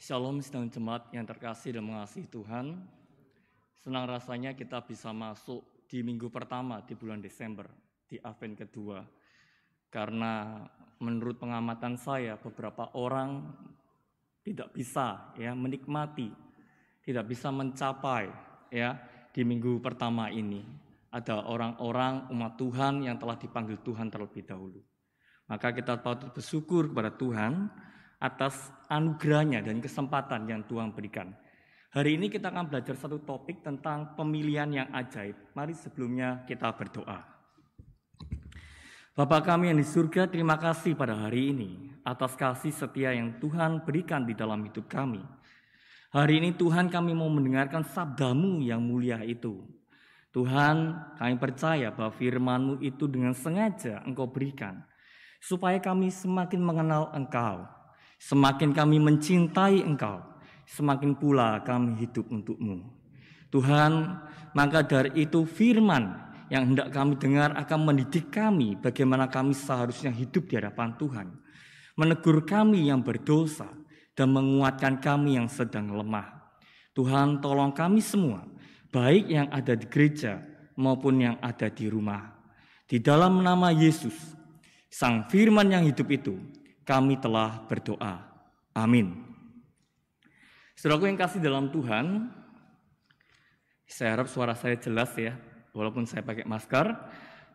Shalom sedang jemaat yang terkasih dan mengasihi Tuhan. Senang rasanya kita bisa masuk di minggu pertama di bulan Desember, di Advent kedua. Karena menurut pengamatan saya beberapa orang tidak bisa ya menikmati, tidak bisa mencapai ya di minggu pertama ini. Ada orang-orang umat Tuhan yang telah dipanggil Tuhan terlebih dahulu. Maka kita patut bersyukur kepada Tuhan atas anugerahnya dan kesempatan yang Tuhan berikan. Hari ini kita akan belajar satu topik tentang pemilihan yang ajaib. Mari sebelumnya kita berdoa. Bapa kami yang di surga, terima kasih pada hari ini atas kasih setia yang Tuhan berikan di dalam hidup kami. Hari ini Tuhan kami mau mendengarkan sabdamu yang mulia itu. Tuhan kami percaya bahwa firmanmu itu dengan sengaja engkau berikan. Supaya kami semakin mengenal engkau Semakin kami mencintai Engkau, semakin pula kami hidup untukmu. Tuhan, maka dari itu firman yang hendak kami dengar akan mendidik kami bagaimana kami seharusnya hidup di hadapan Tuhan. Menegur kami yang berdosa dan menguatkan kami yang sedang lemah. Tuhan tolong kami semua, baik yang ada di gereja maupun yang ada di rumah. Di dalam nama Yesus, Sang Firman yang hidup itu, kami telah berdoa. Amin. Saudaraku yang kasih dalam Tuhan, saya harap suara saya jelas ya, walaupun saya pakai masker.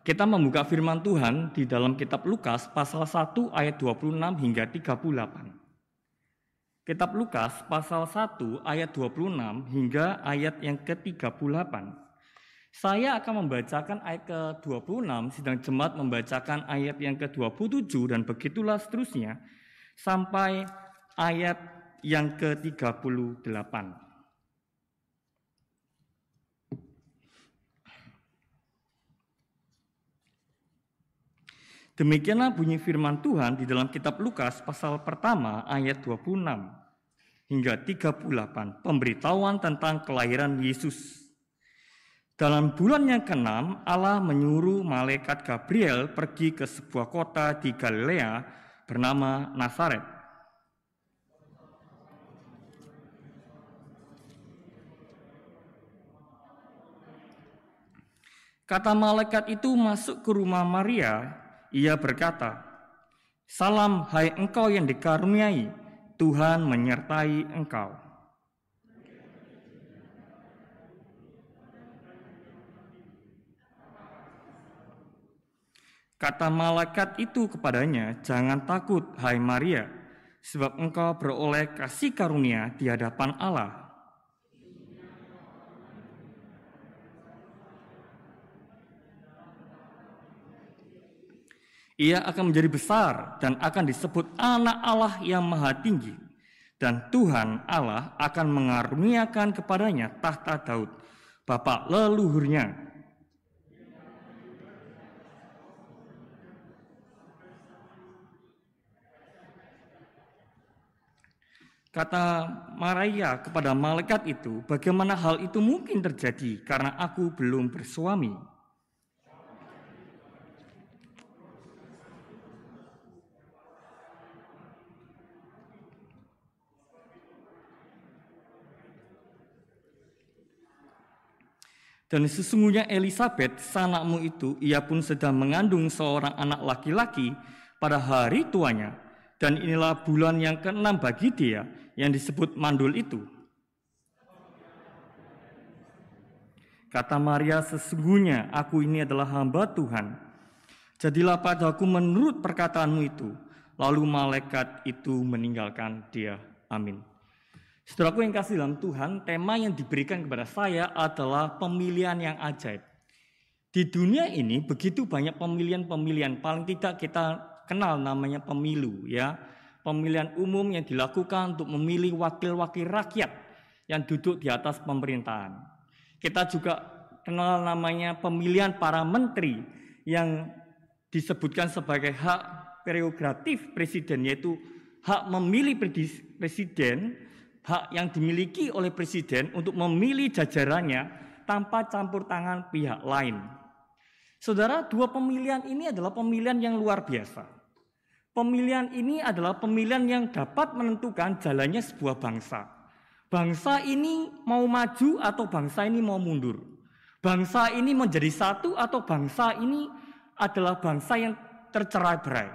Kita membuka firman Tuhan di dalam kitab Lukas pasal 1 ayat 26 hingga 38. Kitab Lukas pasal 1 ayat 26 hingga ayat yang ke-38. Saya akan membacakan ayat ke-26, sedang jemaat membacakan ayat yang ke-27 dan begitulah seterusnya sampai ayat yang ke-38. Demikianlah bunyi firman Tuhan di dalam kitab Lukas pasal pertama ayat 26 hingga 38, pemberitahuan tentang kelahiran Yesus. Dalam bulan yang keenam, Allah menyuruh malaikat Gabriel pergi ke sebuah kota di Galilea bernama Nazaret. Kata malaikat itu masuk ke rumah Maria, ia berkata, Salam hai engkau yang dikaruniai, Tuhan menyertai engkau. Kata malaikat itu kepadanya, "Jangan takut, hai Maria, sebab engkau beroleh kasih karunia di hadapan Allah. Ia akan menjadi besar dan akan disebut Anak Allah yang Maha Tinggi, dan Tuhan Allah akan mengaruniakan kepadanya tahta Daud, bapak leluhurnya, Kata Maria kepada malaikat itu, bagaimana hal itu mungkin terjadi karena aku belum bersuami. Dan sesungguhnya Elizabeth, sanakmu itu, ia pun sedang mengandung seorang anak laki-laki pada hari tuanya. Dan inilah bulan yang keenam bagi dia, yang disebut mandul itu. Kata Maria, sesungguhnya aku ini adalah hamba Tuhan. Jadilah padaku menurut perkataanmu itu. Lalu malaikat itu meninggalkan dia. Amin. Saudaraku yang kasih dalam Tuhan, tema yang diberikan kepada saya adalah pemilihan yang ajaib. Di dunia ini begitu banyak pemilihan-pemilihan, paling tidak kita kenal namanya pemilu ya pemilihan umum yang dilakukan untuk memilih wakil-wakil rakyat yang duduk di atas pemerintahan. Kita juga kenal namanya pemilihan para menteri yang disebutkan sebagai hak prerogatif presiden yaitu hak memilih presiden, hak yang dimiliki oleh presiden untuk memilih jajarannya tanpa campur tangan pihak lain. Saudara, dua pemilihan ini adalah pemilihan yang luar biasa. Pemilihan ini adalah pemilihan yang dapat menentukan jalannya sebuah bangsa. Bangsa ini mau maju atau bangsa ini mau mundur. Bangsa ini menjadi satu atau bangsa ini adalah bangsa yang tercerai-berai.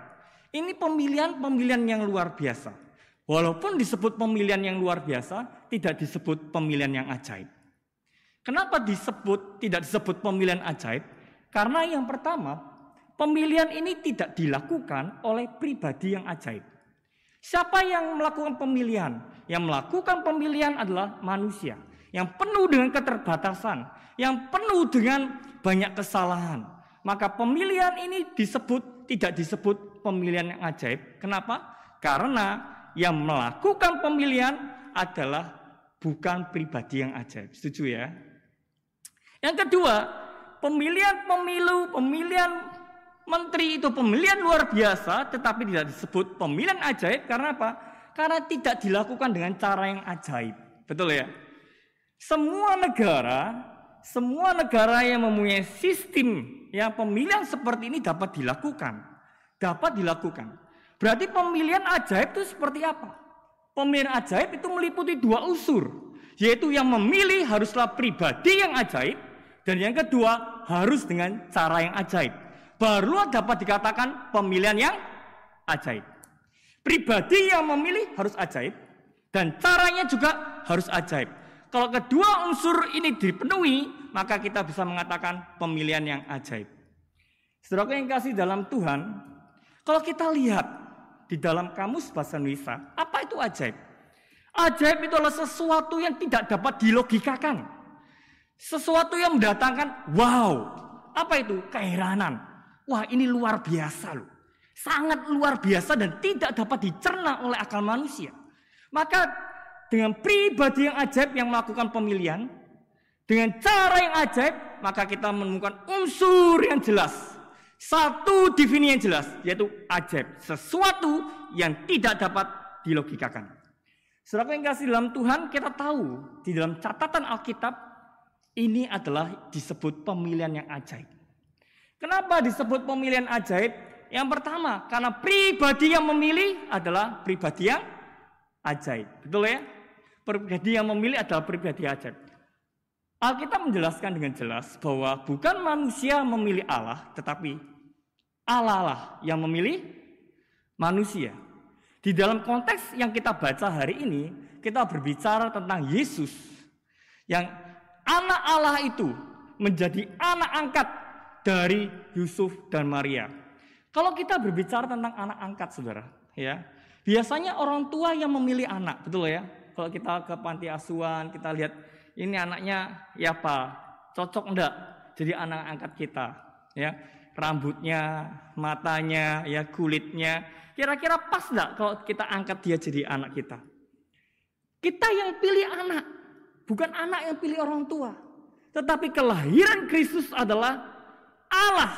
Ini pemilihan-pemilihan yang luar biasa. Walaupun disebut pemilihan yang luar biasa, tidak disebut pemilihan yang ajaib. Kenapa disebut tidak disebut pemilihan ajaib? Karena yang pertama, pemilihan ini tidak dilakukan oleh pribadi yang ajaib. Siapa yang melakukan pemilihan? Yang melakukan pemilihan adalah manusia yang penuh dengan keterbatasan, yang penuh dengan banyak kesalahan. Maka pemilihan ini disebut tidak disebut pemilihan yang ajaib. Kenapa? Karena yang melakukan pemilihan adalah bukan pribadi yang ajaib. Setuju ya? Yang kedua, pemilihan pemilu, pemilihan menteri itu pemilihan luar biasa tetapi tidak disebut pemilihan ajaib karena apa? Karena tidak dilakukan dengan cara yang ajaib. Betul ya? Semua negara semua negara yang mempunyai sistem yang pemilihan seperti ini dapat dilakukan. Dapat dilakukan. Berarti pemilihan ajaib itu seperti apa? Pemilihan ajaib itu meliputi dua unsur. Yaitu yang memilih haruslah pribadi yang ajaib. Dan yang kedua harus dengan cara yang ajaib. Baru dapat dikatakan pemilihan yang ajaib. Pribadi yang memilih harus ajaib. Dan caranya juga harus ajaib. Kalau kedua unsur ini dipenuhi, maka kita bisa mengatakan pemilihan yang ajaib. Saudara yang kasih dalam Tuhan, kalau kita lihat di dalam kamus bahasa Indonesia, apa itu ajaib? Ajaib itu adalah sesuatu yang tidak dapat dilogikakan. Sesuatu yang mendatangkan wow. Apa itu? Keheranan. Wah ini luar biasa loh. Sangat luar biasa dan tidak dapat dicerna oleh akal manusia. Maka dengan pribadi yang ajaib yang melakukan pemilihan, dengan cara yang ajaib, maka kita menemukan unsur yang jelas. Satu definisi yang jelas, yaitu ajaib. Sesuatu yang tidak dapat dilogikakan. Saudara yang kasih dalam Tuhan, kita tahu di dalam catatan Alkitab, ini adalah disebut pemilihan yang ajaib. Kenapa disebut pemilihan ajaib? Yang pertama, karena pribadi yang memilih adalah pribadi yang ajaib. Betul ya? Pribadi yang memilih adalah pribadi ajaib. Alkitab menjelaskan dengan jelas bahwa bukan manusia memilih Allah, tetapi Allah lah yang memilih manusia. Di dalam konteks yang kita baca hari ini, kita berbicara tentang Yesus yang anak Allah itu menjadi anak angkat dari Yusuf dan Maria. Kalau kita berbicara tentang anak angkat, saudara, ya biasanya orang tua yang memilih anak, betul ya? kalau kita ke panti asuhan, kita lihat ini anaknya ya apa, cocok enggak jadi anak angkat kita, ya rambutnya, matanya, ya kulitnya, kira-kira pas enggak kalau kita angkat dia jadi anak kita? Kita yang pilih anak, bukan anak yang pilih orang tua. Tetapi kelahiran Kristus adalah Allah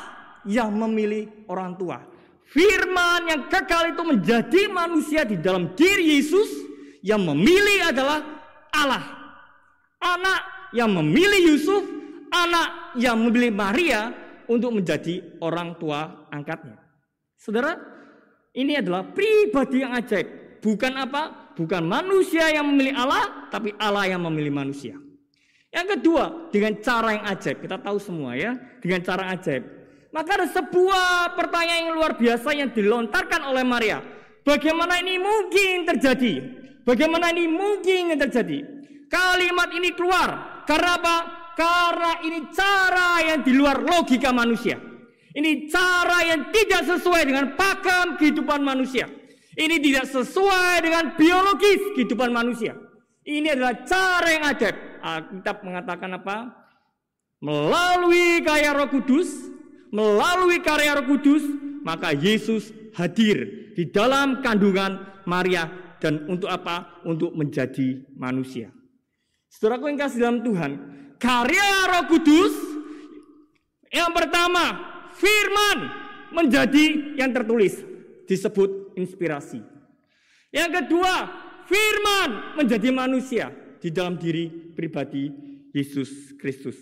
yang memilih orang tua. Firman yang kekal itu menjadi manusia di dalam diri Yesus yang memilih adalah Allah. Anak yang memilih Yusuf, anak yang memilih Maria untuk menjadi orang tua angkatnya. Saudara, ini adalah pribadi yang ajaib. Bukan apa? Bukan manusia yang memilih Allah, tapi Allah yang memilih manusia. Yang kedua, dengan cara yang ajaib. Kita tahu semua ya, dengan cara ajaib. Maka ada sebuah pertanyaan yang luar biasa yang dilontarkan oleh Maria. Bagaimana ini mungkin terjadi? Bagaimana ini mungkin yang terjadi? Kalimat ini keluar karena apa? Karena ini cara yang di luar logika manusia. Ini cara yang tidak sesuai dengan pakam kehidupan manusia. Ini tidak sesuai dengan biologis kehidupan manusia. Ini adalah cara yang ajaib. Alkitab mengatakan apa? Melalui karya Roh Kudus, melalui karya Roh Kudus, maka Yesus hadir di dalam kandungan Maria dan untuk apa? Untuk menjadi manusia. Saudaraku yang kasih dalam Tuhan, karya Roh Kudus yang pertama, firman menjadi yang tertulis disebut inspirasi. Yang kedua, firman menjadi manusia di dalam diri pribadi Yesus Kristus.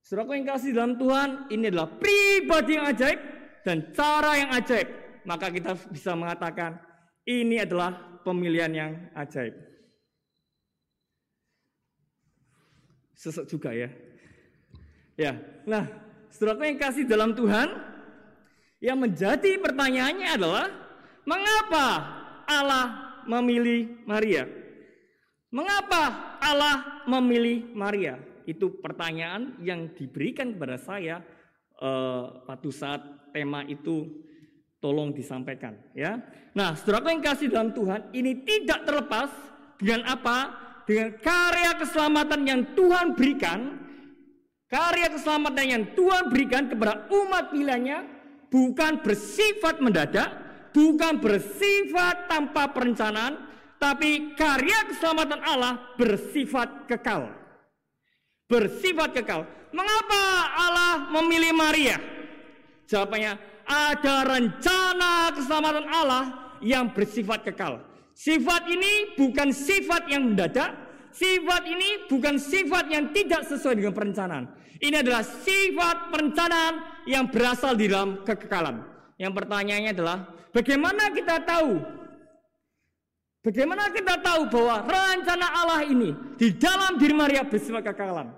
Saudaraku yang kasih dalam Tuhan, ini adalah pribadi yang ajaib dan cara yang ajaib maka kita bisa mengatakan ini adalah pemilihan yang ajaib. Sesek juga ya. Ya, nah, saudara yang kasih dalam Tuhan, yang menjadi pertanyaannya adalah mengapa Allah memilih Maria? Mengapa Allah memilih Maria? Itu pertanyaan yang diberikan kepada saya uh, pada saat tema itu tolong disampaikan ya. Nah, saudara yang kasih dalam Tuhan, ini tidak terlepas dengan apa? Dengan karya keselamatan yang Tuhan berikan, karya keselamatan yang Tuhan berikan kepada umat pilihannya bukan bersifat mendadak, bukan bersifat tanpa perencanaan, tapi karya keselamatan Allah bersifat kekal. Bersifat kekal. Mengapa Allah memilih Maria? Jawabannya, ada rencana keselamatan Allah yang bersifat kekal. Sifat ini bukan sifat yang mendadak, sifat ini bukan sifat yang tidak sesuai dengan perencanaan. Ini adalah sifat perencanaan yang berasal di dalam kekekalan. Yang pertanyaannya adalah, bagaimana kita tahu? Bagaimana kita tahu bahwa rencana Allah ini di dalam diri Maria bersifat kekekalan?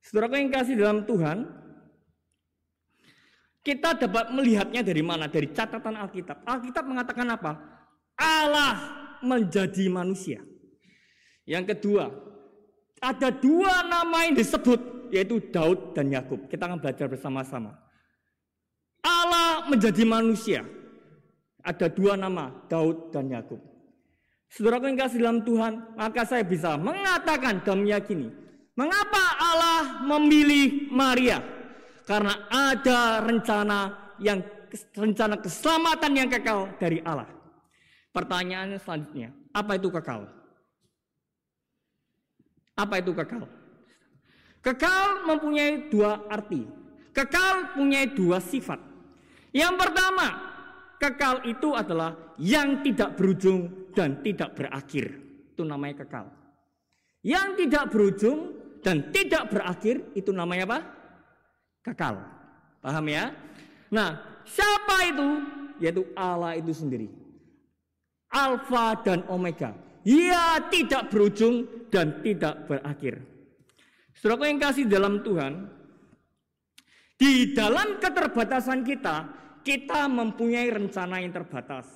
Saudara yang kasih dalam Tuhan, kita dapat melihatnya dari mana? Dari catatan Alkitab. Alkitab mengatakan apa? Allah menjadi manusia. Yang kedua, ada dua nama yang disebut, yaitu Daud dan Yakub. Kita akan belajar bersama-sama. Allah menjadi manusia. Ada dua nama, Daud dan Yakub. Saudara yang kasih dalam Tuhan, maka saya bisa mengatakan dan meyakini, mengapa Allah memilih Maria? Karena ada rencana yang rencana keselamatan yang kekal dari Allah. Pertanyaannya selanjutnya, apa itu kekal? Apa itu kekal? Kekal mempunyai dua arti. Kekal punya dua sifat. Yang pertama, kekal itu adalah yang tidak berujung dan tidak berakhir. Itu namanya kekal. Yang tidak berujung dan tidak berakhir itu namanya apa? kekal. Paham ya? Nah, siapa itu? Yaitu Allah itu sendiri. Alfa dan Omega. Ia tidak berujung dan tidak berakhir. Saudara yang kasih dalam Tuhan, di dalam keterbatasan kita, kita mempunyai rencana yang terbatas.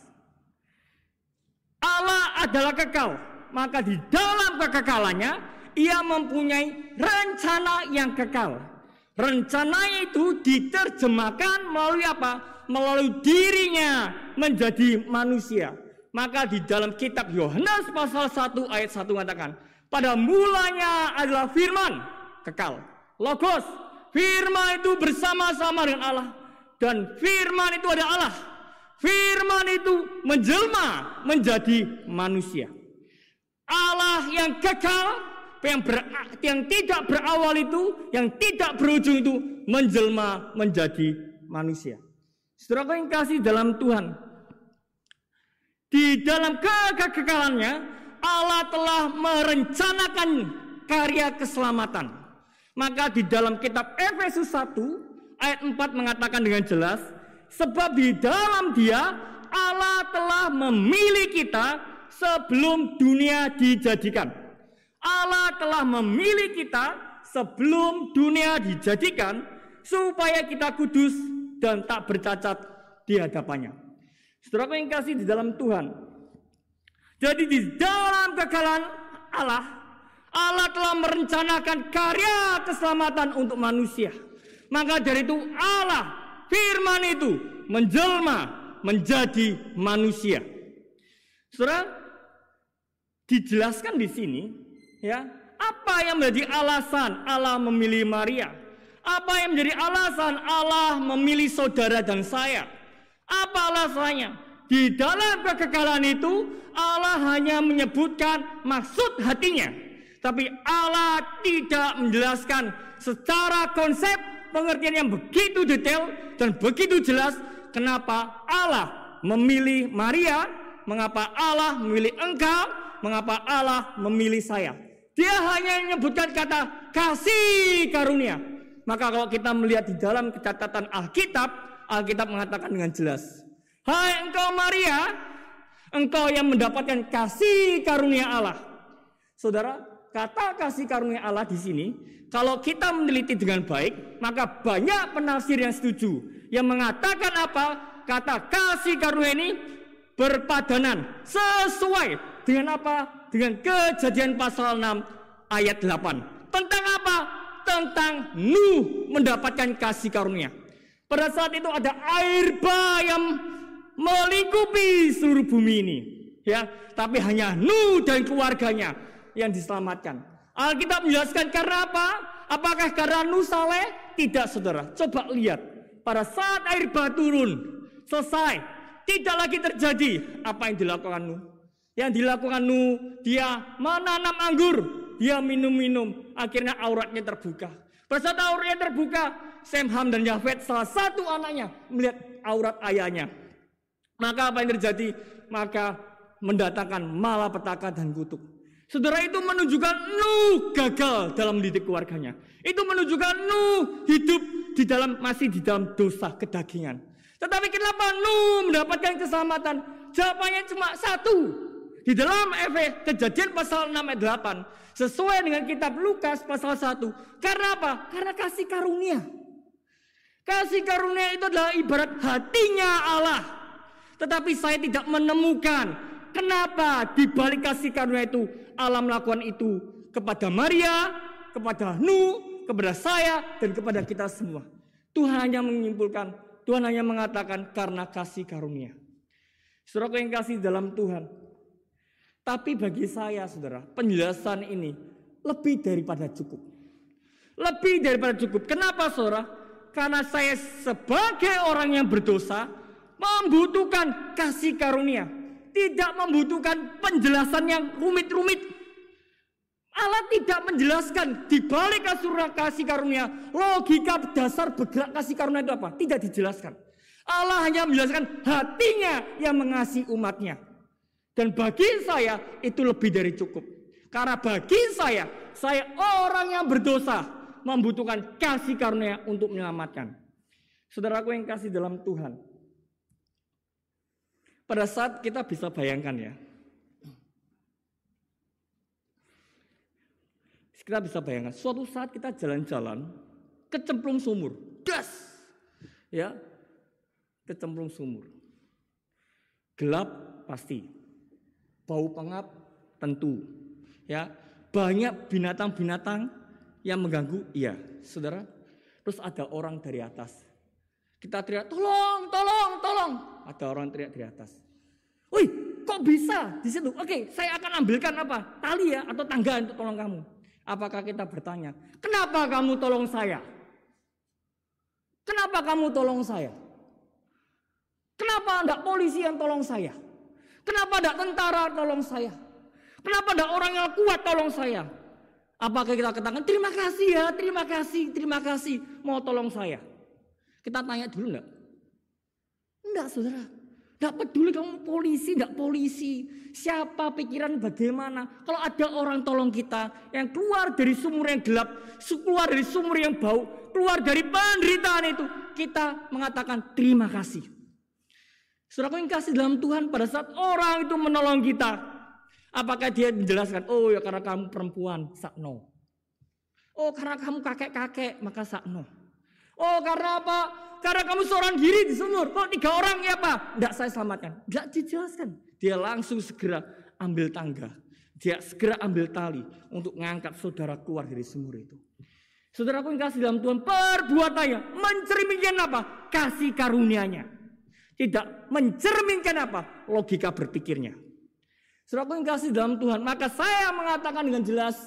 Allah adalah kekal, maka di dalam kekekalannya, ia mempunyai rencana yang kekal. Rencananya itu diterjemahkan melalui apa? Melalui dirinya menjadi manusia. Maka di dalam kitab Yohanes pasal 1 ayat 1 mengatakan, pada mulanya adalah firman, kekal. Logos, firman itu bersama-sama dengan Allah. Dan firman itu ada Allah. Firman itu menjelma menjadi manusia. Allah yang kekal yang, ber, yang tidak berawal itu, yang tidak berujung itu menjelma menjadi manusia. Saudara yang kasih dalam Tuhan, di dalam kekekalannya Allah telah merencanakan karya keselamatan. Maka di dalam kitab Efesus 1 ayat 4 mengatakan dengan jelas, sebab di dalam dia Allah telah memilih kita sebelum dunia dijadikan. Allah telah memilih kita sebelum dunia dijadikan supaya kita kudus dan tak bercacat di hadapannya. Saudara yang kasih di dalam Tuhan. Jadi di dalam kekalan Allah, Allah telah merencanakan karya keselamatan untuk manusia. Maka dari itu Allah, firman itu menjelma menjadi manusia. Saudara, dijelaskan di sini Ya, apa yang menjadi alasan Allah memilih Maria? Apa yang menjadi alasan Allah memilih saudara dan saya? Apa alasannya? Di dalam kekekalan itu Allah hanya menyebutkan maksud hatinya. Tapi Allah tidak menjelaskan secara konsep pengertian yang begitu detail dan begitu jelas kenapa Allah memilih Maria, mengapa Allah memilih engkau, mengapa Allah memilih saya. Dia hanya menyebutkan kata kasih karunia. Maka kalau kita melihat di dalam catatan Alkitab, Alkitab mengatakan dengan jelas. Hai engkau Maria, engkau yang mendapatkan kasih karunia Allah. Saudara, kata kasih karunia Allah di sini, kalau kita meneliti dengan baik, maka banyak penafsir yang setuju yang mengatakan apa? Kata kasih karunia ini berpadanan sesuai dengan apa? Dengan kejadian pasal 6 ayat 8. Tentang apa? Tentang Nuh mendapatkan kasih karunia. Pada saat itu ada air bah yang melingkupi seluruh bumi ini. Ya, tapi hanya Nuh dan keluarganya yang diselamatkan. Alkitab menjelaskan karena apa? Apakah karena Nuh saleh? Tidak, saudara. Coba lihat. Pada saat air bah turun, selesai. Tidak lagi terjadi apa yang dilakukan Nuh. Yang dilakukan Nuh, dia menanam anggur, dia minum-minum, akhirnya auratnya terbuka. Pada saat auratnya terbuka, Sem, Ham, dan Yafet, salah satu anaknya melihat aurat ayahnya. Maka apa yang terjadi? Maka mendatangkan malapetaka dan kutuk. Saudara itu menunjukkan Nuh gagal dalam mendidik keluarganya. Itu menunjukkan Nuh hidup di dalam masih di dalam dosa kedagingan. Tetapi kenapa Nuh mendapatkan keselamatan? Jawabannya cuma satu. Di dalam Efes kejadian pasal 6 ayat 8. Sesuai dengan kitab Lukas pasal 1. Karena apa? Karena kasih karunia. Kasih karunia itu adalah ibarat hatinya Allah. Tetapi saya tidak menemukan kenapa di balik kasih karunia itu Allah melakukan itu kepada Maria, kepada Nuh, kepada saya dan kepada kita semua. Tuhan hanya menyimpulkan, Tuhan hanya mengatakan karena kasih karunia. Saudara yang kasih dalam Tuhan. Tapi bagi saya saudara, penjelasan ini lebih daripada cukup. Lebih daripada cukup. Kenapa saudara? Karena saya sebagai orang yang berdosa, membutuhkan kasih karunia, tidak membutuhkan penjelasan yang rumit-rumit. Allah tidak menjelaskan di balik kasih karunia, logika dasar bergerak kasih karunia itu apa? Tidak dijelaskan. Allah hanya menjelaskan hatinya yang mengasihi umatnya. Dan bagi saya itu lebih dari cukup. Karena bagi saya, saya orang yang berdosa membutuhkan kasih karunia untuk menyelamatkan. Saudaraku yang kasih dalam Tuhan, pada saat kita bisa bayangkan ya. Kita bisa bayangkan suatu saat kita jalan-jalan kecemplung sumur. Das. Ya. Kecemplung sumur. Gelap pasti. Bau pengap tentu. Ya. Banyak binatang-binatang yang mengganggu, iya, Saudara. Terus ada orang dari atas. Kita teriak, tolong, tolong, tolong. Ada orang teriak dari atas. Wih, kok bisa di situ? Oke, saya akan ambilkan apa? Tali ya atau tangga untuk tolong kamu. Apakah kita bertanya, kenapa kamu tolong saya? Kenapa kamu tolong saya? Kenapa tidak polisi yang tolong saya? Kenapa tidak tentara tolong saya? Kenapa tidak orang yang kuat tolong saya? Apakah kita katakan terima kasih ya, terima kasih, terima kasih mau tolong saya? Kita tanya dulu enggak? Enggak saudara. Tidak peduli kamu polisi, tidak polisi. Siapa pikiran bagaimana. Kalau ada orang tolong kita yang keluar dari sumur yang gelap, keluar dari sumur yang bau, keluar dari penderitaan itu, kita mengatakan terima kasih. Saudara yang kasih dalam Tuhan pada saat orang itu menolong kita. Apakah dia menjelaskan, oh ya karena kamu perempuan, sakno. Oh karena kamu kakek-kakek, maka sakno. Oh karena apa? Karena kamu seorang diri di sumur. Kok tiga orang ya apa? Tidak saya selamatkan. Tidak dijelaskan. Dia langsung segera ambil tangga. Dia segera ambil tali untuk mengangkat saudara keluar dari sumur itu. Saudaraku yang kasih dalam Tuhan perbuatannya mencerminkan apa? Kasih karunianya. Tidak mencerminkan apa? Logika berpikirnya. Saudaraku yang kasih dalam Tuhan, maka saya mengatakan dengan jelas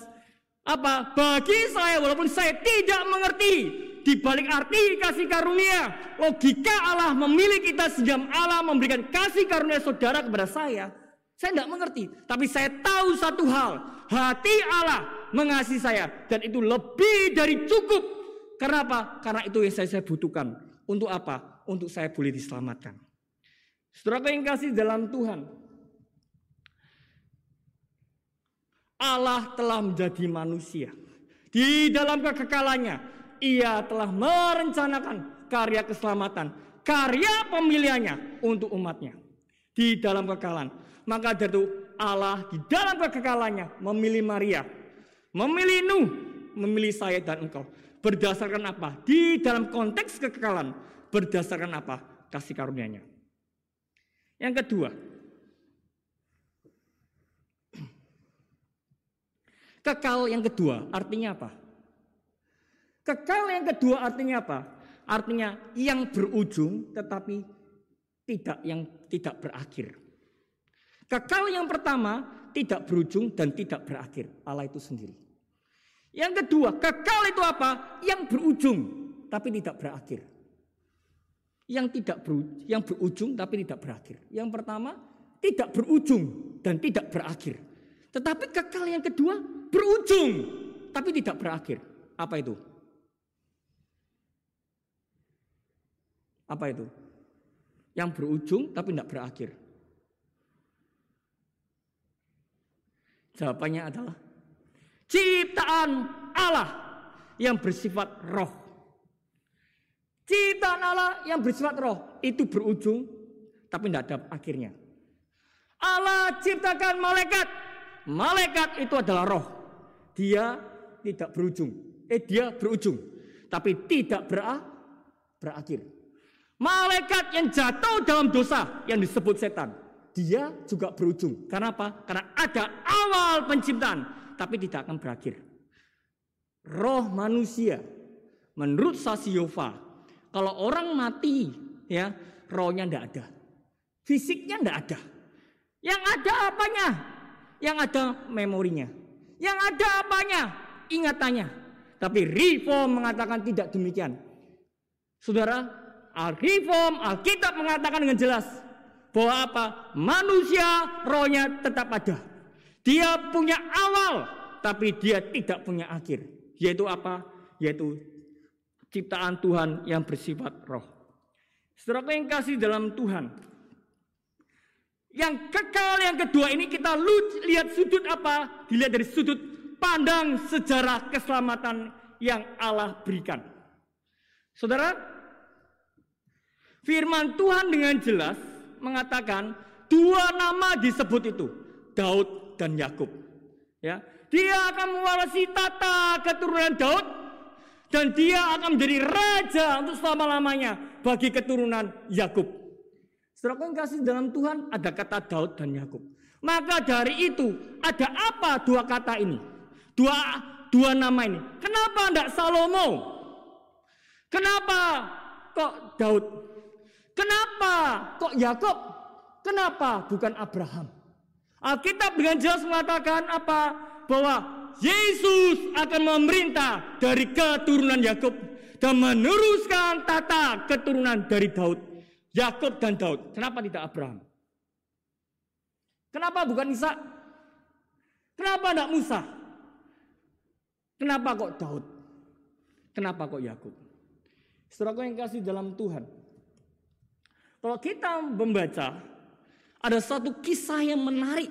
apa? Bagi saya walaupun saya tidak mengerti di balik arti kasih karunia, logika Allah memilih kita sehingga Allah memberikan kasih karunia saudara kepada saya. Saya tidak mengerti, tapi saya tahu satu hal, hati Allah mengasihi saya dan itu lebih dari cukup. Kenapa? Karena itu yang saya, saya butuhkan. Untuk apa? Untuk saya boleh diselamatkan. Saudara yang kasih dalam Tuhan, Allah telah menjadi manusia. Di dalam kekekalannya, ia telah merencanakan karya keselamatan karya pemilihannya untuk umatnya di dalam kekalahan. Maka dari itu Allah di dalam kekekalannya memilih Maria, memilih Nuh, memilih saya dan engkau. Berdasarkan apa? Di dalam konteks kekekalan, berdasarkan apa? Kasih karunia-Nya. Yang kedua, kekal yang kedua artinya apa? Kekal yang kedua artinya apa? Artinya yang berujung tetapi tidak yang tidak berakhir. Kekal yang pertama tidak berujung dan tidak berakhir. Allah itu sendiri. Yang kedua, kekal itu apa? Yang berujung tapi tidak berakhir. Yang tidak berujung, yang berujung tapi tidak berakhir. Yang pertama tidak berujung dan tidak berakhir. Tetapi kekal yang kedua berujung tapi tidak berakhir. Apa itu? Apa itu? Yang berujung tapi tidak berakhir. Jawabannya adalah ciptaan Allah yang bersifat roh. Ciptaan Allah yang bersifat roh itu berujung tapi tidak ada akhirnya. Allah ciptakan malaikat. Malaikat itu adalah roh. Dia tidak berujung. Eh dia berujung tapi tidak berakhir. Malaikat yang jatuh dalam dosa yang disebut setan dia juga berujung. Karena apa? Karena ada awal penciptaan, tapi tidak akan berakhir. Roh manusia, menurut Sasiova, kalau orang mati, ya rohnya tidak ada, fisiknya tidak ada. Yang ada apanya? Yang ada memorinya. Yang ada apanya? Ingatannya. Tapi Reform mengatakan tidak demikian. Saudara, Al-Reform, Alkitab mengatakan dengan jelas bahwa apa? Manusia rohnya tetap ada. Dia punya awal, tapi dia tidak punya akhir. Yaitu apa? Yaitu ciptaan Tuhan yang bersifat roh. Setelah yang kasih dalam Tuhan. Yang kekal yang kedua ini kita lihat sudut apa? Dilihat dari sudut pandang sejarah keselamatan yang Allah berikan. Saudara, firman Tuhan dengan jelas mengatakan dua nama disebut itu, Daud dan Yakub. Ya, dia akan mewarisi tata keturunan Daud dan dia akan menjadi raja untuk selama-lamanya bagi keturunan Yakub. Setelah kasih dalam Tuhan ada kata Daud dan Yakub. Maka dari itu ada apa dua kata ini? Dua dua nama ini. Kenapa tidak Salomo? Kenapa kok Daud? Kenapa kok Yakob? Kenapa bukan Abraham? Alkitab dengan jelas mengatakan apa? Bahwa Yesus akan memerintah dari keturunan Yakub dan meneruskan tata keturunan dari Daud. Yakub dan Daud. Kenapa tidak Abraham? Kenapa bukan Isa? Kenapa tidak Musa? Kenapa kok Daud? Kenapa kok Yakub? Saudara yang kasih dalam Tuhan, kalau kita membaca ada satu kisah yang menarik.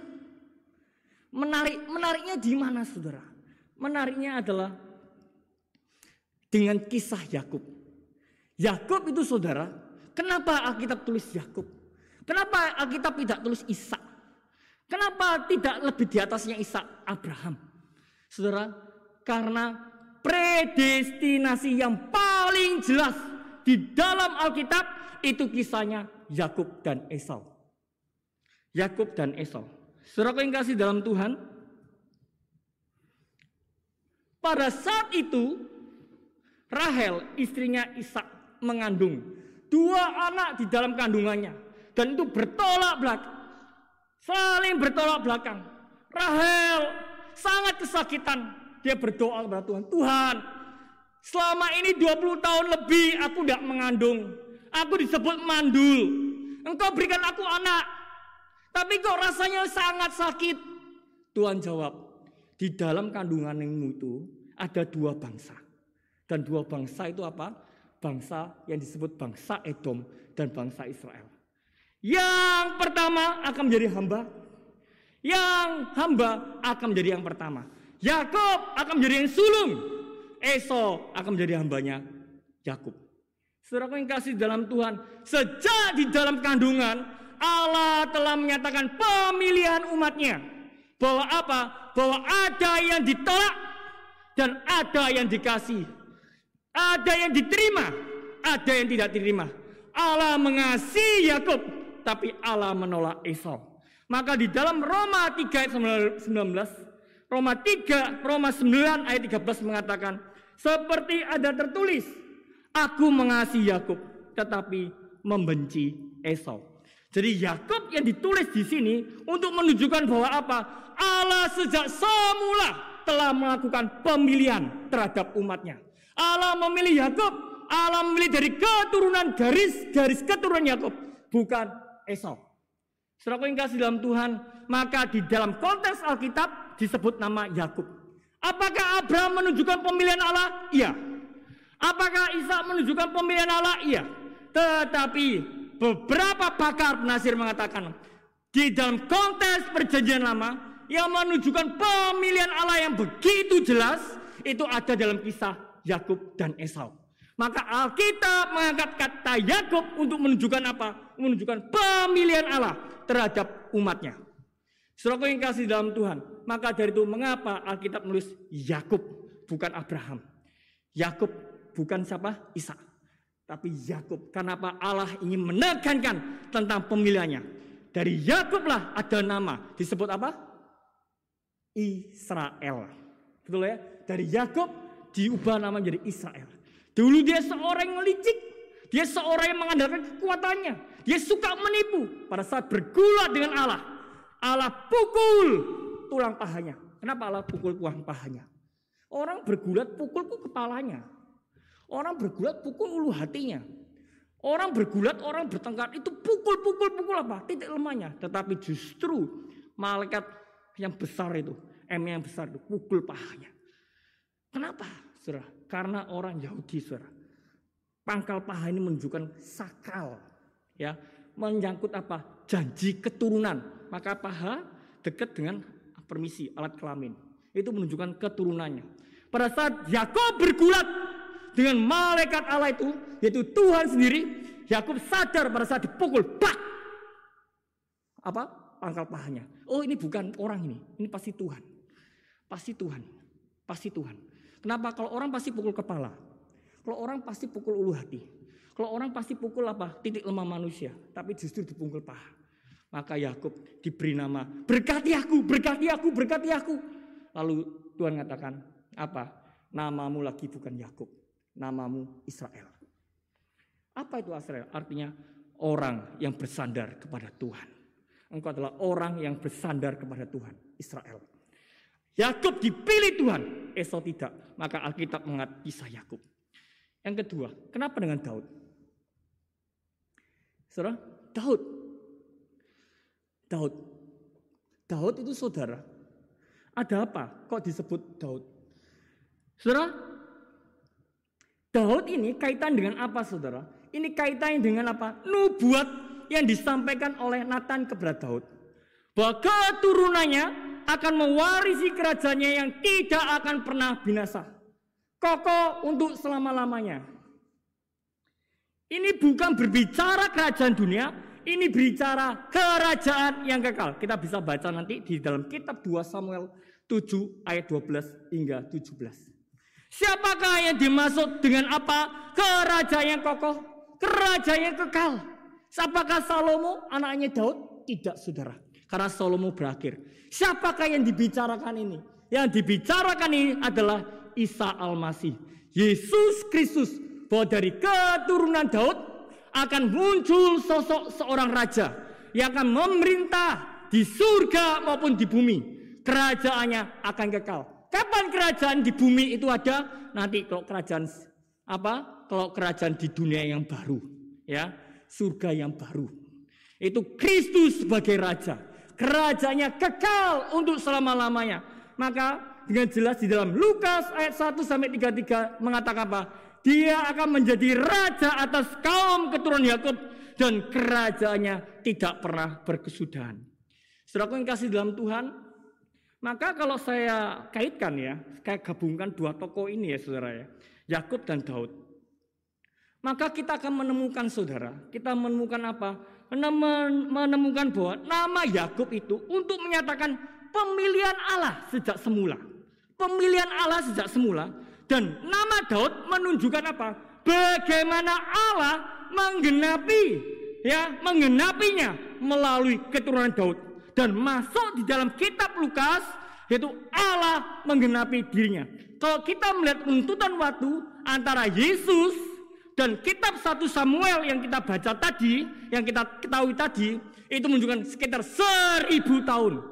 Menarik, menariknya di mana Saudara? Menariknya adalah dengan kisah Yakub. Yakub itu Saudara, kenapa Alkitab tulis Yakub? Kenapa Alkitab tidak tulis Isa? Kenapa tidak lebih di atasnya Isa Abraham? Saudara, karena predestinasi yang paling jelas di dalam Alkitab itu kisahnya Yakub dan Esau. Yakub dan Esau. Saudara yang kasih dalam Tuhan, pada saat itu Rahel istrinya Ishak mengandung dua anak di dalam kandungannya dan itu bertolak belakang. Saling bertolak belakang. Rahel sangat kesakitan. Dia berdoa kepada Tuhan. Tuhan, selama ini 20 tahun lebih aku tidak mengandung. Aku disebut mandul. Engkau berikan aku anak. Tapi kok rasanya sangat sakit. Tuhan jawab, di dalam kandunganmu itu ada dua bangsa. Dan dua bangsa itu apa? Bangsa yang disebut bangsa Edom dan bangsa Israel. Yang pertama akan menjadi hamba. Yang hamba akan menjadi yang pertama. Yakob akan menjadi yang sulung. Esau akan menjadi hambanya Yakub. Saudara yang kasih dalam Tuhan, sejak di dalam kandungan Allah telah menyatakan pemilihan umatnya. Bahwa apa? Bahwa ada yang ditolak dan ada yang dikasih. Ada yang diterima, ada yang tidak diterima. Allah mengasihi Yakub, tapi Allah menolak Esau. Maka di dalam Roma 3 ayat 19, Roma 3, Roma 9 ayat 13 mengatakan, seperti ada tertulis, aku mengasihi Yakub, tetapi membenci Esau. Jadi Yakub yang ditulis di sini untuk menunjukkan bahwa apa? Allah sejak semula telah melakukan pemilihan terhadap umatnya. Allah memilih Yakub, Allah memilih dari keturunan garis-garis keturunan Yakub, bukan Esau. Saudara yang kasih dalam Tuhan, maka di dalam konteks Alkitab disebut nama Yakub. Apakah Abraham menunjukkan pemilihan Allah? Iya. Apakah Isa menunjukkan pemilihan Allah? Iya. Tetapi beberapa pakar penasir mengatakan di dalam konteks perjanjian lama yang menunjukkan pemilihan Allah yang begitu jelas itu ada dalam kisah Yakub dan Esau. Maka Alkitab mengangkat kata Yakub untuk menunjukkan apa? Menunjukkan pemilihan Allah terhadap umatnya. Saudara yang kasih dalam Tuhan, maka dari itu mengapa Alkitab menulis Yakub bukan Abraham? Yakub bukan siapa? Isa. Tapi Yakub. Kenapa Allah ingin menekankan tentang pemilihannya? Dari Yakublah ada nama disebut apa? Israel. Betul ya? Dari Yakub diubah nama menjadi Israel. Dulu dia seorang yang licik, dia seorang yang mengandalkan kekuatannya. Dia suka menipu pada saat bergulat dengan Allah. Allah pukul tulang pahanya. Kenapa Allah pukul tulang pahanya? Orang bergulat pukul ke kepalanya. Orang bergulat pukul ulu hatinya. Orang bergulat, orang bertengkar itu pukul-pukul-pukul apa? Titik lemahnya. Tetapi justru malaikat yang besar itu, M yang besar itu pukul pahanya. Kenapa? Saudara, karena orang Yahudi, saudara. Pangkal paha ini menunjukkan sakral, ya, menyangkut apa? Janji keturunan. Maka paha dekat dengan permisi alat kelamin. Itu menunjukkan keturunannya. Pada saat Yakub bergulat dengan malaikat Allah itu, yaitu Tuhan sendiri, Yakub sadar pada saat dipukul, pak, apa? Pangkal pahanya. Oh ini bukan orang ini, ini pasti Tuhan. Pasti Tuhan, pasti Tuhan. Kenapa? Kalau orang pasti pukul kepala. Kalau orang pasti pukul ulu hati. Kalau orang pasti pukul apa? Titik lemah manusia. Tapi justru dipukul paha. Maka Yakub diberi nama, berkati aku, berkati aku, berkati aku. Lalu Tuhan katakan, apa? Namamu lagi bukan Yakub, namamu Israel. Apa itu Israel? Artinya orang yang bersandar kepada Tuhan. Engkau adalah orang yang bersandar kepada Tuhan, Israel. Yakub dipilih Tuhan, Esau tidak. Maka Alkitab mengat kisah Yakub. Yang kedua, kenapa dengan Daud? Saudara, Daud. Daud. Daud itu saudara. Ada apa? Kok disebut Daud? Saudara, Daud ini kaitan dengan apa saudara? Ini kaitannya dengan apa? Nubuat yang disampaikan oleh Nathan kepada Daud. Bahwa keturunannya akan mewarisi kerajaannya yang tidak akan pernah binasa. Kokoh untuk selama-lamanya. Ini bukan berbicara kerajaan dunia, ini berbicara kerajaan yang kekal. Kita bisa baca nanti di dalam kitab 2 Samuel 7 ayat 12 hingga 17. Siapakah yang dimaksud dengan apa? Kerajaan yang kokoh, kerajaan yang kekal. Siapakah Salomo, anaknya Daud? Tidak, saudara. Karena Salomo berakhir. Siapakah yang dibicarakan ini? Yang dibicarakan ini adalah Isa Al-Masih. Yesus Kristus. Bahwa dari keturunan Daud akan muncul sosok seorang raja. Yang akan memerintah di surga maupun di bumi. Kerajaannya akan kekal. Kapan kerajaan di bumi itu ada? Nanti kalau kerajaan apa? Kalau kerajaan di dunia yang baru, ya, surga yang baru. Itu Kristus sebagai raja kerajaannya kekal untuk selama-lamanya. Maka dengan jelas di dalam Lukas ayat 1 sampai 33 mengatakan apa? Dia akan menjadi raja atas kaum keturunan Yakub dan kerajaannya tidak pernah berkesudahan. Saudara yang kasih dalam Tuhan, maka kalau saya kaitkan ya, saya gabungkan dua tokoh ini ya saudara ya, Yakub dan Daud. Maka kita akan menemukan saudara, kita menemukan apa? Menemukan bahwa nama Yakub itu untuk menyatakan pemilihan Allah sejak semula. Pemilihan Allah sejak semula dan nama Daud menunjukkan apa? Bagaimana Allah menggenapi ya, menggenapinya melalui keturunan Daud dan masuk di dalam kitab Lukas yaitu Allah menggenapi dirinya. Kalau kita melihat runtutan waktu antara Yesus dan kitab 1 Samuel yang kita baca tadi, yang kita ketahui tadi, itu menunjukkan sekitar seribu tahun.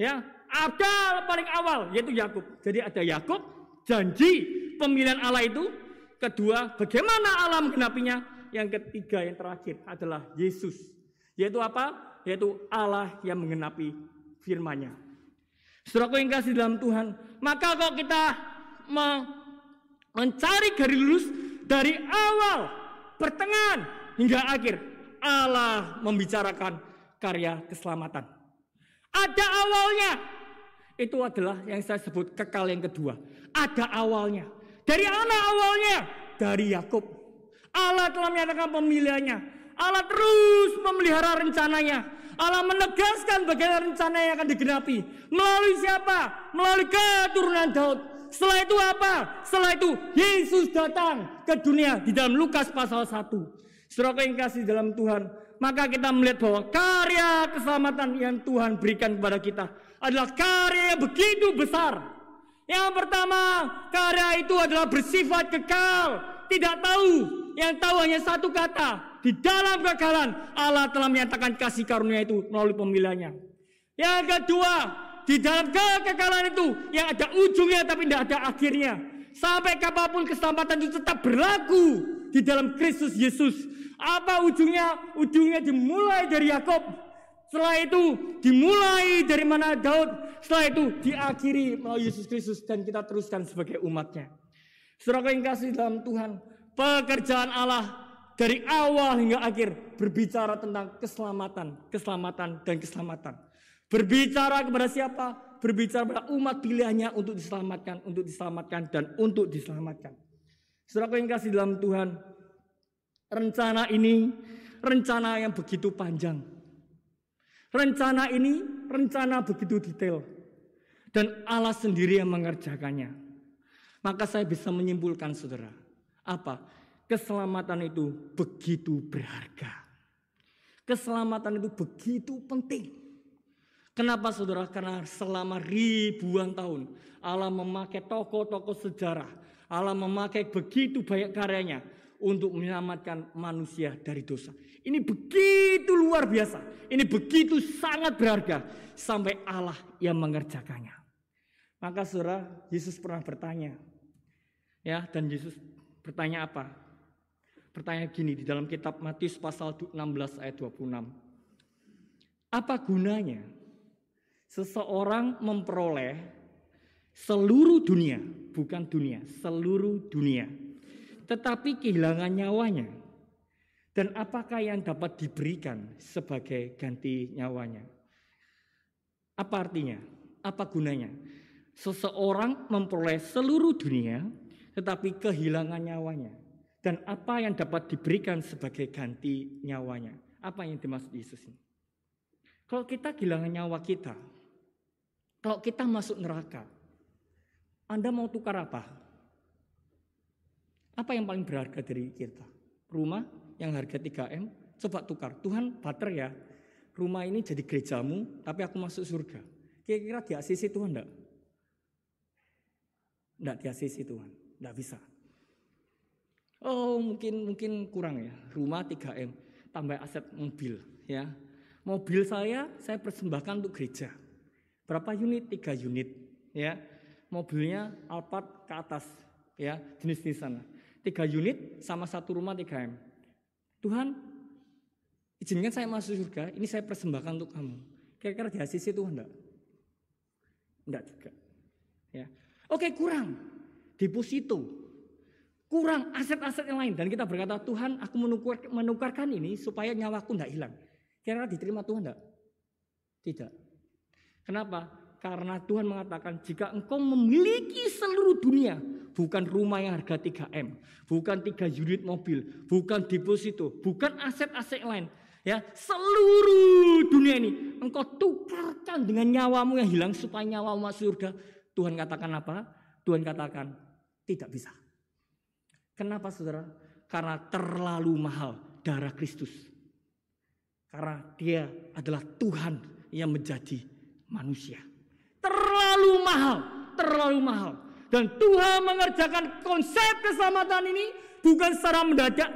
Ya, ada paling awal yaitu Yakub. Jadi ada Yakub, janji pemilihan Allah itu. Kedua, bagaimana Allah menggenapinya? Yang ketiga yang terakhir adalah Yesus. Yaitu apa? Yaitu Allah yang menggenapi firman-Nya. Saudaraku yang kasih dalam Tuhan, maka kalau kita mencari garis lurus dari awal, pertengahan hingga akhir, Allah membicarakan karya keselamatan. Ada awalnya. Itu adalah yang saya sebut kekal yang kedua. Ada awalnya. Dari mana awalnya? Dari Yakub. Allah telah menyatakan pemilihannya. Allah terus memelihara rencananya. Allah menegaskan bagaimana rencana yang akan digenapi. Melalui siapa? Melalui keturunan Daud. Setelah itu apa? Setelah itu Yesus datang ke dunia di dalam Lukas pasal 1. Saudara yang kasih dalam Tuhan, maka kita melihat bahwa karya keselamatan yang Tuhan berikan kepada kita adalah karya yang begitu besar. Yang pertama, karya itu adalah bersifat kekal, tidak tahu, yang tahu hanya satu kata, di dalam kegagalan Allah telah menyatakan kasih karunia itu melalui pemilihannya. Yang kedua, di dalam kegagalan itu yang ada ujungnya tapi tidak ada akhirnya. Sampai kapan pun keselamatan itu tetap berlaku di dalam Kristus Yesus. Apa ujungnya? Ujungnya dimulai dari Yakob. Setelah itu dimulai dari mana Daud. Setelah itu diakhiri melalui Yesus Kristus dan kita teruskan sebagai umatnya. Saudara yang kasih dalam Tuhan, pekerjaan Allah dari awal hingga akhir berbicara tentang keselamatan, keselamatan dan keselamatan. Berbicara kepada siapa? Berbicara kepada umat pilihannya untuk diselamatkan, untuk diselamatkan dan untuk diselamatkan. Saudara yang kasih dalam Tuhan, rencana ini rencana yang begitu panjang. Rencana ini rencana begitu detail. Dan Allah sendiri yang mengerjakannya. Maka saya bisa menyimpulkan saudara. Apa? Keselamatan itu begitu berharga. Keselamatan itu begitu penting. Kenapa saudara? Karena selama ribuan tahun Allah memakai tokoh-tokoh sejarah. Allah memakai begitu banyak karyanya untuk menyelamatkan manusia dari dosa. Ini begitu luar biasa. Ini begitu sangat berharga. Sampai Allah yang mengerjakannya. Maka saudara, Yesus pernah bertanya. Ya, dan Yesus bertanya apa? Pertanyaan gini di dalam kitab Matius pasal 16 ayat 26. Apa gunanya seseorang memperoleh seluruh dunia, bukan dunia, seluruh dunia, tetapi kehilangan nyawanya? Dan apakah yang dapat diberikan sebagai ganti nyawanya? Apa artinya? Apa gunanya? Seseorang memperoleh seluruh dunia, tetapi kehilangan nyawanya. Dan apa yang dapat diberikan sebagai ganti nyawanya? Apa yang dimaksud Yesus ini? Kalau kita kehilangan nyawa kita, kalau kita masuk neraka, Anda mau tukar apa? Apa yang paling berharga dari kita? Rumah yang harga 3M, coba tukar. Tuhan bater ya, rumah ini jadi gerejamu, tapi aku masuk surga. Kira-kira di asisi Tuhan enggak? Enggak di asisi Tuhan, enggak bisa. Oh mungkin mungkin kurang ya. Rumah 3M tambah aset mobil ya. Mobil saya saya persembahkan untuk gereja. Berapa unit? 3 unit ya. Mobilnya Alphard ke atas ya jenis di sana. 3 unit sama satu rumah 3M. Tuhan izinkan saya masuk surga, ini saya persembahkan untuk kamu. Kira-kira di ACC Tuhan enggak? Enggak juga. Ya. Oke, kurang. Deposito kurang aset-aset yang lain dan kita berkata Tuhan aku menukar, menukarkan ini supaya nyawaku tidak hilang. Kira-kira diterima Tuhan tidak? Tidak. Kenapa? Karena Tuhan mengatakan jika engkau memiliki seluruh dunia, bukan rumah yang harga 3M, bukan 3 unit mobil, bukan deposito, bukan aset-aset lain. Ya, seluruh dunia ini engkau tukarkan dengan nyawamu yang hilang supaya nyawamu masuk surga. Tuhan katakan apa? Tuhan katakan tidak bisa. Kenapa saudara? Karena terlalu mahal darah Kristus. Karena dia adalah Tuhan yang menjadi manusia. Terlalu mahal, terlalu mahal. Dan Tuhan mengerjakan konsep keselamatan ini bukan secara mendadak,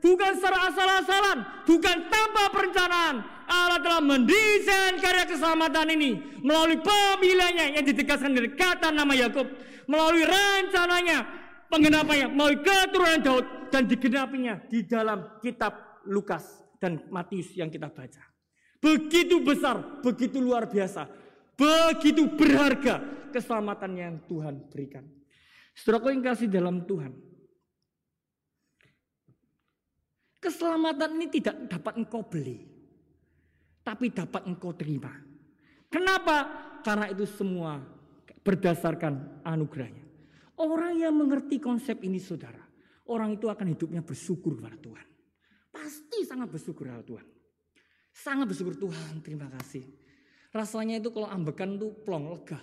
bukan secara asal-asalan, bukan tanpa perencanaan. Allah telah mendesain karya keselamatan ini melalui pemilihannya yang ditegaskan dari kata nama Yakub, melalui rencananya, penggenapannya, melalui keturunan Daud dan digenapinya di dalam kitab Lukas dan Matius yang kita baca. Begitu besar, begitu luar biasa Begitu berharga keselamatan yang Tuhan berikan. Saudara yang kasih dalam Tuhan. Keselamatan ini tidak dapat engkau beli. Tapi dapat engkau terima. Kenapa? Karena itu semua berdasarkan anugerahnya. Orang yang mengerti konsep ini saudara. Orang itu akan hidupnya bersyukur kepada Tuhan. Pasti sangat bersyukur kepada Tuhan. Sangat bersyukur Tuhan, terima kasih. Rasanya itu kalau ambekan tuh plong lega.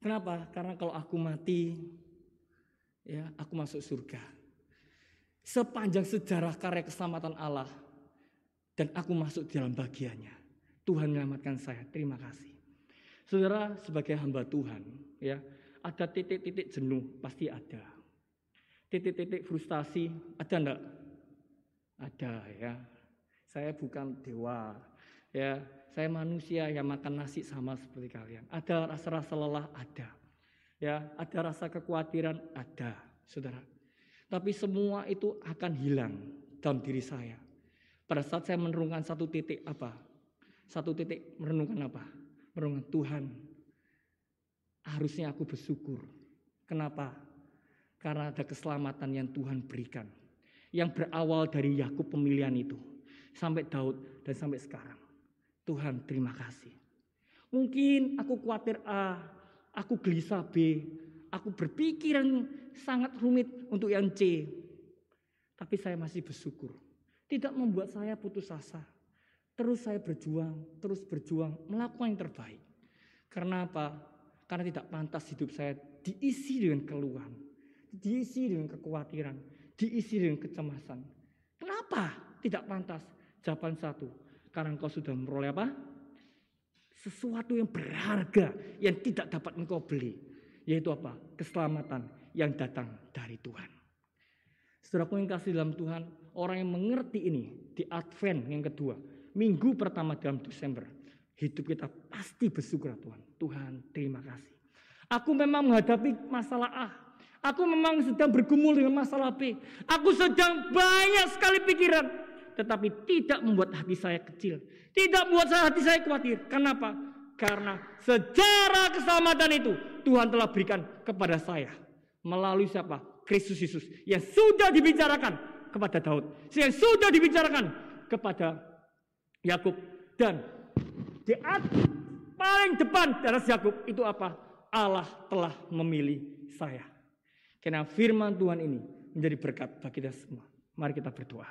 Kenapa? Karena kalau aku mati, ya aku masuk surga. Sepanjang sejarah karya keselamatan Allah dan aku masuk di dalam bagiannya. Tuhan menyelamatkan saya. Terima kasih. Saudara sebagai hamba Tuhan, ya ada titik-titik jenuh pasti ada. Titik-titik frustasi ada enggak? Ada ya. Saya bukan dewa, ya saya manusia yang makan nasi sama seperti kalian. Ada rasa-rasa lelah, ada. Ya, ada rasa kekhawatiran, ada, saudara. Tapi semua itu akan hilang dalam diri saya. Pada saat saya merenungkan satu titik apa? Satu titik merenungkan apa? Merenungkan Tuhan. Harusnya aku bersyukur. Kenapa? Karena ada keselamatan yang Tuhan berikan. Yang berawal dari Yakub pemilihan itu. Sampai Daud dan sampai sekarang. Tuhan terima kasih. Mungkin aku khawatir A, aku gelisah B, aku berpikiran sangat rumit untuk yang C. Tapi saya masih bersyukur. Tidak membuat saya putus asa. Terus saya berjuang, terus berjuang, melakukan yang terbaik. Karena apa? Karena tidak pantas hidup saya diisi dengan keluhan, diisi dengan kekhawatiran, diisi dengan kecemasan. Kenapa tidak pantas? Jawaban satu, karena engkau sudah memperoleh apa? Sesuatu yang berharga yang tidak dapat engkau beli. Yaitu apa? Keselamatan yang datang dari Tuhan. Saudaraku yang kasih dalam Tuhan, orang yang mengerti ini di Advent yang kedua, minggu pertama dalam Desember, hidup kita pasti bersyukur Tuhan. Tuhan, terima kasih. Aku memang menghadapi masalah A. Aku memang sedang bergumul dengan masalah B. Aku sedang banyak sekali pikiran tetapi tidak membuat hati saya kecil. Tidak membuat hati saya khawatir. Kenapa? Karena sejarah keselamatan itu Tuhan telah berikan kepada saya. Melalui siapa? Kristus Yesus. Yang sudah dibicarakan kepada Daud. Yang sudah dibicarakan kepada Yakub. Dan di paling depan dari Yakub itu apa? Allah telah memilih saya. Karena firman Tuhan ini menjadi berkat bagi kita semua. Mari kita berdoa.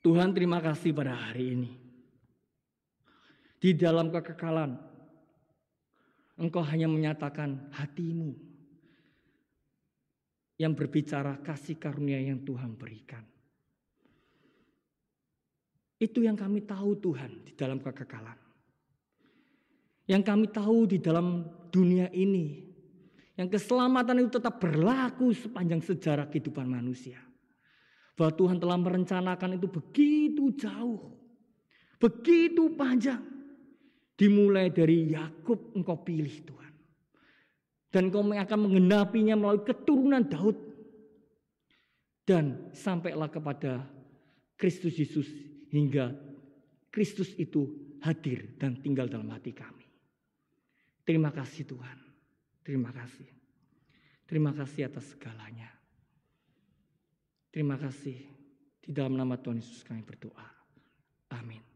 Tuhan terima kasih pada hari ini. Di dalam kekekalan, Engkau hanya menyatakan hatimu yang berbicara kasih karunia yang Tuhan berikan. Itu yang kami tahu Tuhan di dalam kekekalan. Yang kami tahu di dalam dunia ini. Yang keselamatan itu tetap berlaku sepanjang sejarah kehidupan manusia. Bahwa Tuhan telah merencanakan itu begitu jauh. Begitu panjang. Dimulai dari Yakub engkau pilih Tuhan. Dan engkau akan menggenapinya melalui keturunan Daud. Dan sampailah kepada Kristus Yesus hingga Kristus itu hadir dan tinggal dalam hati kami. Terima kasih Tuhan. Terima kasih. Terima kasih atas segalanya. Terima kasih. Di dalam nama Tuhan Yesus kami berdoa. Amin.